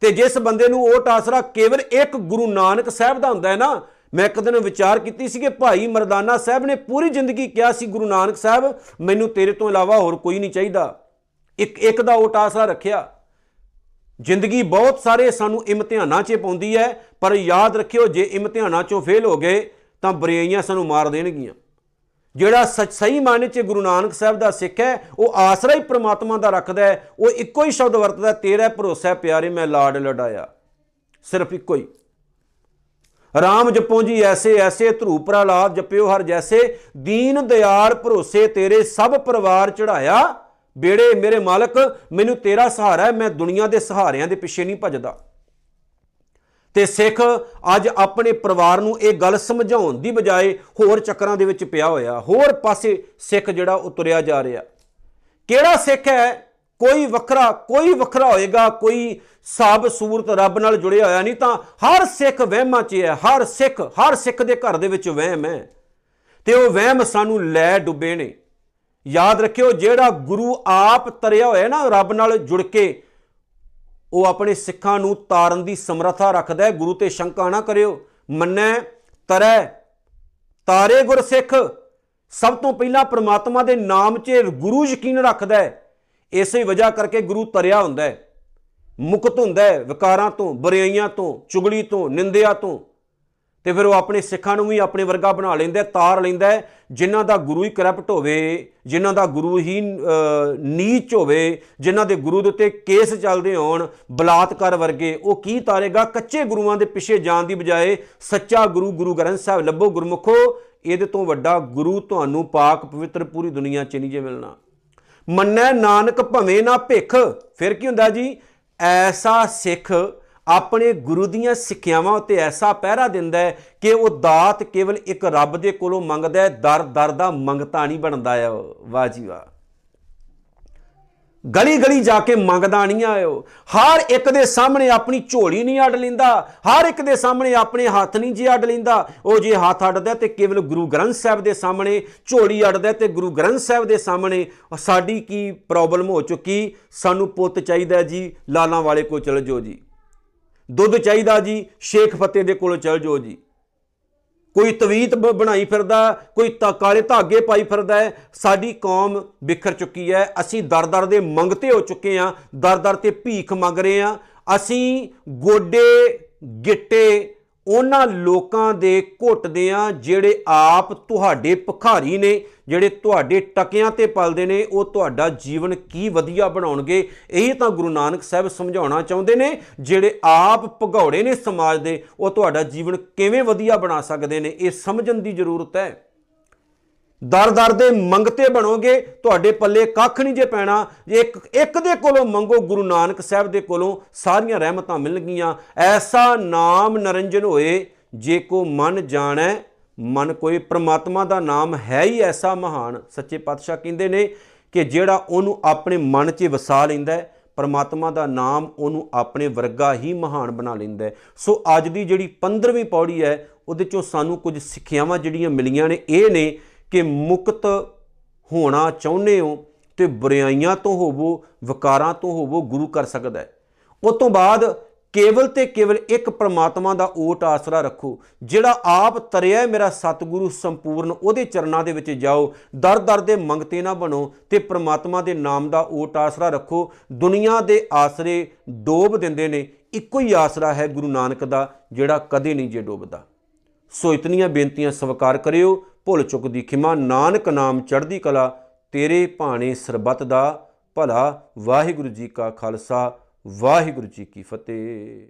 ਤੇ ਜਿਸ ਬੰਦੇ ਨੂੰ ਓਟ ਆਸਰਾ ਕੇਵਲ ਇੱਕ ਗੁਰੂ ਨਾਨਕ ਸਾਹਿਬ ਦਾ ਹੁੰਦਾ ਹੈ ਨਾ, ਮੈਂ ਇੱਕ ਦਿਨ ਵਿਚਾਰ ਕੀਤੀ ਸੀ ਕਿ ਭਾਈ ਮਰਦਾਨਾ ਸਾਹਿਬ ਨੇ ਪੂਰੀ ਜ਼ਿੰਦਗੀ ਕਿਹਾ ਸੀ, ਗੁਰੂ ਨਾਨਕ ਸਾਹਿਬ, ਮੈਨੂੰ ਤੇਰੇ ਤੋਂ ਇਲਾਵਾ ਹੋਰ ਕੋਈ ਨਹੀਂ ਚਾਹੀਦਾ। ਇੱਕ ਇੱਕ ਦਾ ਓਟ ਆਸਰਾ ਰੱਖਿਆ। ਜ਼ਿੰਦਗੀ ਬਹੁਤ ਸਾਰੇ ਸਾਨੂੰ ਇਮਤਿਹਾਨਾਂ 'ਚ ਪਾਉਂਦੀ ਹੈ, ਪਰ ਯਾਦ ਰੱਖਿਓ, ਜੇ ਇਮਤਿਹਾਨਾਂ 'ਚੋਂ ਫੇਲ ਹੋ ਗਏ, ਤਾਂ ਬੁਰਾਈਆਂ ਸਾਨੂੰ ਮਾਰ ਦੇਣਗੀਆਂ। ਜਿਹੜਾ ਸੱਚ ਸਹੀ ਮਾਨੇ 'ਚ ਗੁਰੂ ਨਾਨਕ ਸਾਹਿਬ ਦਾ ਸਿੱਖ ਹੈ, ਉਹ ਆਸਰਾ ਹੀ ਪ੍ਰਮਾਤਮਾ ਦਾ ਰੱਖਦਾ ਹੈ, ਉਹ ਇੱਕੋ ਹੀ ਸ਼ਬਦ ਵਰਤਦਾ, ਤੇਰਾ ਭਰੋਸਾ ਪਿਆਰੇ, ਮੈਂ ਲਾਡ ਲਡਾਇਆ ਸਿਰਫ ਇੱਕੋ ਹੀ। ਰਾਮ ਜਪੋ ਜੀ ਐਸੇ ਐਸੇ, ਧਰੂ ਪ੍ਰਹਲਾਦ ਜਪਿਓ ਹਰ ਜੈਸੇ, ਦੀਨ ਦਿਆਲ ਭਰੋਸੇ ਤੇਰੇ ਸਭ ਪਰਿਵਾਰ ਚੜਾਇਆ ਬੇੜੇ ਮੇਰੇ ਮਾਲਕ, ਮੈਨੂੰ ਤੇਰਾ ਸਹਾਰਾ ਹੈ, ਮੈਂ ਦੁਨੀਆ ਦੇ ਸਹਾਰਿਆਂ ਦੇ ਪਿੱਛੇ ਨਹੀਂ ਭੱਜਦਾ। ਤੇ ਸਿੱਖ ਅੱਜ ਆਪਣੇ ਪਰਿਵਾਰ ਨੂੰ ਇਹ ਗੱਲ ਸਮਝਾਉਣ ਦੀ ਬਜਾਏ ਹੋਰ ਚੱਕਰਾਂ ਦੇ ਵਿੱਚ ਪਿਆ ਹੋਇਆ। ਹੋਰ ਪਾਸੇ ਸਿੱਖ ਜਿਹੜਾ ਉਹ ਤੁਰਿਆ ਜਾ ਰਿਹਾ। ਕਿਹੜਾ ਸਿੱਖ ਹੈ? ਕੋਈ ਵੱਖਰਾ ਕੋਈ ਵੱਖਰਾ ਹੋਏਗਾ, ਕੋਈ ਸਾਬ ਸੂਰਤ ਰੱਬ ਨਾਲ ਜੁੜਿਆ ਹੋਇਆ ਨਹੀਂ ਤਾਂ ਹਰ ਸਿੱਖ ਵਹਿਮਾਂ 'ਚ ਹੈ। ਹਰ ਸਿੱਖ ਹਰ ਸਿੱਖ ਦੇ ਘਰ ਦੇ ਵਿੱਚ ਵਹਿਮ ਹੈ। ਤੇ ਉਹ ਵਹਿਮ ਸਾਨੂੰ ਲੈ ਡੁੱਬੇ ਨੇ। ਯਾਦ ਰੱਖਿਓ, ਜਿਹੜਾ ਗੁਰੂ ਆਪ ਤਰਿਆ ਹੋਇਆ ਨਾ, ਰੱਬ ਨਾਲ ਜੁੜ ਕੇ ਉਹ ਆਪਣੇ ਸਿੱਖਾਂ ਨੂੰ ਤਾਰਨ ਦੀ ਸਮਰੱਥਾ ਰੱਖਦਾ ਹੈ। ਗੁਰੂ ਤੇ ਸ਼ੰਕਾ ਨਾ ਕਰਿਓ। ਮੰਨੈ, ਤਰੈ, ਤਾਰੇ ਗੁਰਸਿੱਖ ਸਭ ਤੋਂ ਪਹਿਲਾਂ ਪ੍ਰਮਾਤਮਾ ਦੇ ਨਾਮ 'ਚ ਗੁਰੂ ਯਕੀਨ ਰੱਖਦਾ ਹੈ। ਇਸੇ ਵਜ੍ਹਾ ਕਰਕੇ ਗੁਰੂ ਤਰਿਆ ਹੁੰਦਾ ਹੈ। ਮੁਕਤ ਹੁੰਦਾ ਹੈ। ਵਿਕਾਰਾਂ ਤੋਂ, ਬੁਰਾਈਆਂ ਤੋਂ, ਚੁਗਲੀ ਤੋਂ, ਨਿੰਦਿਆ ਤੋਂ। ਤੇ ਫਿਰ ਉਹ ਆਪਣੇ ਸਿੱਖਾਂ ਨੂੰ ਵੀ ਆਪਣੇ ਵਰਗਾ ਬਣਾ ਲੈਂਦਾ ਹੈ, ਤਾਰ ਲੈਂਦਾ ਹੈ। ਜਿਨ੍ਹਾਂ ਦਾ ਗੁਰੂ ਹੀ ਕਰਪਟ ਹੋਵੇ ਜਿਨ੍ਹਾਂ ਦਾ ਗੁਰੂ ਹੀ ਅ, ਨੀਚ ਹੋਵੇ ਜਿਨ੍ਹਾਂ ਦੇ ਗੁਰੂ ਦੇ ਉੱਤੇ ਕੇਸ ਚੱਲਦੇ ਹੋਣ ਬਲਾਤਕਾਰ ਵਰਗੇ ਉਹ ਕੀ ਤਾਰੇਗਾ? ਕੱਚੇ ਗੁਰੂਆਂ ਦੇ ਪਿੱਛੇ ਜਾਣ ਦੀ ਬਜਾਏ ਸੱਚਾ ਗੁਰੂ ਗੁਰੂ ਗ੍ਰੰਥ ਸਾਹਿਬ। ਲੱਭੋ ਗੁਰਮੁਖੋ ਇਹਦੇ ਤੋਂ ਵੱਡਾ ਗੁਰੂ ਤੁਹਾਨੂੰ ਪਾਕ ਪਵਿੱਤਰ ਪੂਰੀ ਦੁਨੀਆ 'ਚ ਨਹੀਂ ਜੇ ਮਿਲਣਾ। ਮੰਨੈ ਨਾਨਕ ਭਵੇਂ ਨਾ ਭਿਖ। ਫਿਰ ਕੀ ਹੁੰਦਾ ਜੀ? ਐਸਾ ਸਿੱਖ ਆਪਣੇ ਗੁਰੂ ਦੀਆਂ ਸਿੱਖਿਆਵਾਂ ਉੱਤੇ ਐਸਾ ਪਹਿਰਾ ਦਿੰਦਾ ਹੈ ਕਿ ਉਹ ਦਾਤ ਕੇਵਲ ਇੱਕ ਰੱਬ ਦੇ ਕੋਲੋਂ ਮੰਗਦਾ ਹੈ, ਦਰ ਦਰ ਦਾ ਮੰਗਤਾ ਨਹੀਂ ਬਣਦਾ ਹੈ। ਉਹ। ਵਾਹ ਜੀ ਵਾਹ। ਗਲੀ ਗਲੀ ਜਾ ਕੇ ਮੰਗਦਾ ਨਹੀਂ ਆਇਓ ਹਰ ਇੱਕ ਦੇ ਸਾਹਮਣੇ ਆਪਣੀ ਝੋਲੀ ਨਹੀਂ ਅੱਡ ਲੈਂਦਾ। ਹਰ ਇੱਕ ਦੇ ਸਾਹਮਣੇ ਆਪਣੇ ਹੱਥ ਨਹੀਂ ਜੀ ਅੱਡ ਲੈਂਦਾ। ਉਹ ਜੇ ਹੱਥ ਅੱਡਦਾ ਤੇ ਕੇਵਲ ਗੁਰੂ ਗ੍ਰੰਥ ਸਾਹਿਬ ਦੇ ਸਾਹਮਣੇ ਝੋਲੀ ਅੱਡਦਾ ਤੇ ਗੁਰੂ ਗ੍ਰੰਥ ਸਾਹਿਬ ਦੇ ਸਾਹਮਣੇ ਸਾਡੀ ਕੀ ਪ੍ਰੋਬਲਮ ਹੋ ਚੁੱਕੀ? ਸਾਨੂੰ ਪੁੱਤ ਚਾਹੀਦਾ ਜੀ। ਲਾਲਾਂ ਵਾਲੇ ਕੋਲ ਚਲ ਜਾਓ ਜੀ। ਦੁੱਧ ਚਾਹੀਦਾ ਜੀ, ਸ਼ੇਖ ਫਤਿਹ ਦੇ ਕੋਲ ਚਲ ਜਾਓ ਜੀ। ਕੋਈ ਤਵੀਤ ਬ- ਬਣਾਈ ਫਿਰਦਾ, ਕੋਈ ਤਾਂ, ਕਾਲੇ ਧਾਗੇ ਪਾਈ ਫਿਰਦਾ ਹੈ, ਸਾਡੀ ਕੌਮ ਬਿਖਰ ਚੁੱਕੀ ਹੈ। ਅਸੀਂ ਦਰ-ਦਰ ਦੇ ਮੰਗਤੇ ਹੋ ਚੁੱਕੇ ਹਾਂ, ਦਰ-ਦਰ ਤੇ ਭੀਖ ਮੰਗ ਰਹੇ ਹਾਂ। ਅਸੀਂ ਗੋਡੇ, ਗਿੱਟੇ ਉਹਨਾਂ ਲੋਕਾਂ ਦੇ ਘੁੱਟਦੇ ਆ ਜਿਹੜੇ ਆਪ ਤੁਹਾਡੇ ਭਿਖਾਰੀ ਨੇ, ਜਿਹੜੇ ਤੁਹਾਡੇ ਟਕਿਆਂ ਤੇ ਪਲਦੇ ਨੇ, ਉਹ ਤੁਹਾਡਾ ਜੀਵਨ ਕੀ ਵਧੀਆ ਬਣਾਉਣਗੇ? ਇਹ ਤਾਂ ਗੁਰੂ ਨਾਨਕ ਸਾਹਿਬ ਸਮਝਾਉਣਾ ਚਾਹੁੰਦੇ ਨੇ, ਜਿਹੜੇ ਆਪ ਭਗੌੜੇ ਨੇ ਸਮਾਜ ਦੇ, ਉਹ ਤੁਹਾਡਾ ਜੀਵਨ ਕਿਵੇਂ ਵਧੀਆ ਬਣਾ ਸਕਦੇ ਨੇ? ਇਹ ਸਮਝਣ ਦੀ ਜ਼ਰੂਰਤ ਹੈ। ਦਰ ਦਰ ਦੇ ਮੰਗਤੇ ਬਣੋਗੇ, ਤੁਹਾਡੇ ਪੱਲੇ ਕੱਖ ਨਹੀਂ ਜੇ ਪੈਣਾ। ਜੇ ਇੱਕ ਇੱਕ ਦੇ ਕੋਲੋਂ ਮੰਗੋ, ਗੁਰੂ ਨਾਨਕ ਸਾਹਿਬ ਦੇ ਕੋਲੋਂ ਸਾਰੀਆਂ ਰਹਿਮਤਾਂ ਮਿਲਣਗੀਆਂ। ਐਸਾ ਨਾਮ ਨਰੰਜਨ ਹੋਏ, ਜੇ ਕੋ ਮਨ ਜਾਣੈ, ਮਨ ਕੋਈ ਪ੍ਰਮਾਤਮਾ ਦਾ ਨਾਮ ਹੈ ਹੀ ਐਸਾ ਮਹਾਨ। ਸੱਚੇ ਪਾਤਸ਼ਾਹ ਕਹਿੰਦੇ ਨੇ ਕਿ ਜਿਹੜਾ ਉਹਨੂੰ ਆਪਣੇ ਮਨ 'ਚ ਵਸਾ ਲੈਂਦਾ ਹੈ, ਪਰਮਾਤਮਾ ਦਾ ਨਾਮ ਉਹਨੂੰ ਆਪਣੇ ਵਰਗਾ ਹੀ ਮਹਾਨ ਬਣਾ ਲੈਂਦਾ ਹੈ। ਸੋ ਅੱਜ ਦੀ ਜਿਹੜੀ 15ਵੀਂ ਪੌੜੀ ਹੈ, ਉਹਦੇ ਚੋਂ ਸਾਨੂੰ ਕੁਝ ਸਿੱਖਿਆਵਾਂ ਜਿਹੜੀਆਂ ਮਿਲੀਆਂ ਨੇ, ਇਹ ਨੇ ਕਿ ਮੁਕਤ ਹੋਣਾ ਚਾਹੁੰਦੇ ਹੋ ਤੇ ਬੁਰਾਈਆਂ ਤੋਂ ਹੋਵੋ, ਵਿਕਾਰਾਂ ਤੋਂ ਹੋਵੋ ਗੁਰੂ ਕਰ ਸਕਦਾ ਹੈ। ਉਸ ਤੋਂ ਬਾਅਦ ਕੇਵਲ ਤੇ ਕੇਵਲ ਇੱਕ ਪ੍ਰਮਾਤਮਾ ਦਾ ਓਟ ਆਸਰਾ ਰੱਖੋ, ਜਿਹੜਾ ਆਪ ਤਰਿਆ ਹੈ ਮੇਰਾ ਸਤਿਗੁਰੂ ਸੰਪੂਰਨ ਉਹਦੇ ਚਰਨਾਂ ਦੇ ਵਿੱਚ ਜਾਓ, ਦਰ ਦਰ ਦੇ ਮੰਗਤੇ ਨਾ ਬਣੋ ਤੇ ਪ੍ਰਮਾਤਮਾ ਦੇ ਨਾਮ ਦਾ ਓਟ ਆਸਰਾ ਰੱਖੋ। ਦੁਨੀਆ ਦੇ ਆਸਰੇ ਡੋਬ ਦਿੰਦੇ ਨੇ, ਇੱਕੋ ਹੀ ਆਸਰਾ ਹੈ ਗੁਰੂ ਨਾਨਕ ਦਾ, ਜਿਹੜਾ ਕਦੇ ਨਹੀਂ ਜੇ ਡੋਬਦਾ। ਸੋ ਇਤਨੀਆਂ ਬੇਨਤੀਆਂ ਸਵੀਕਾਰ ਕਰਿਓ ਭੁੱਲ ਚੁੱਕ ਦੀ ਖਿਮਾ, ਨਾਨਕ ਨਾਮ ਚੜ੍ਹਦੀ ਕਲਾ, ਤੇਰੇ ਭਾਣੇ ਸਰਬੱਤ ਦਾ ਭਲਾ। ਵਾਹਿਗੁਰੂ ਜੀ ਕਾ ਖਾਲਸਾ, ਵਾਹਿਗੁਰੂ ਜੀ ਕੀ ਫਤਿਹ।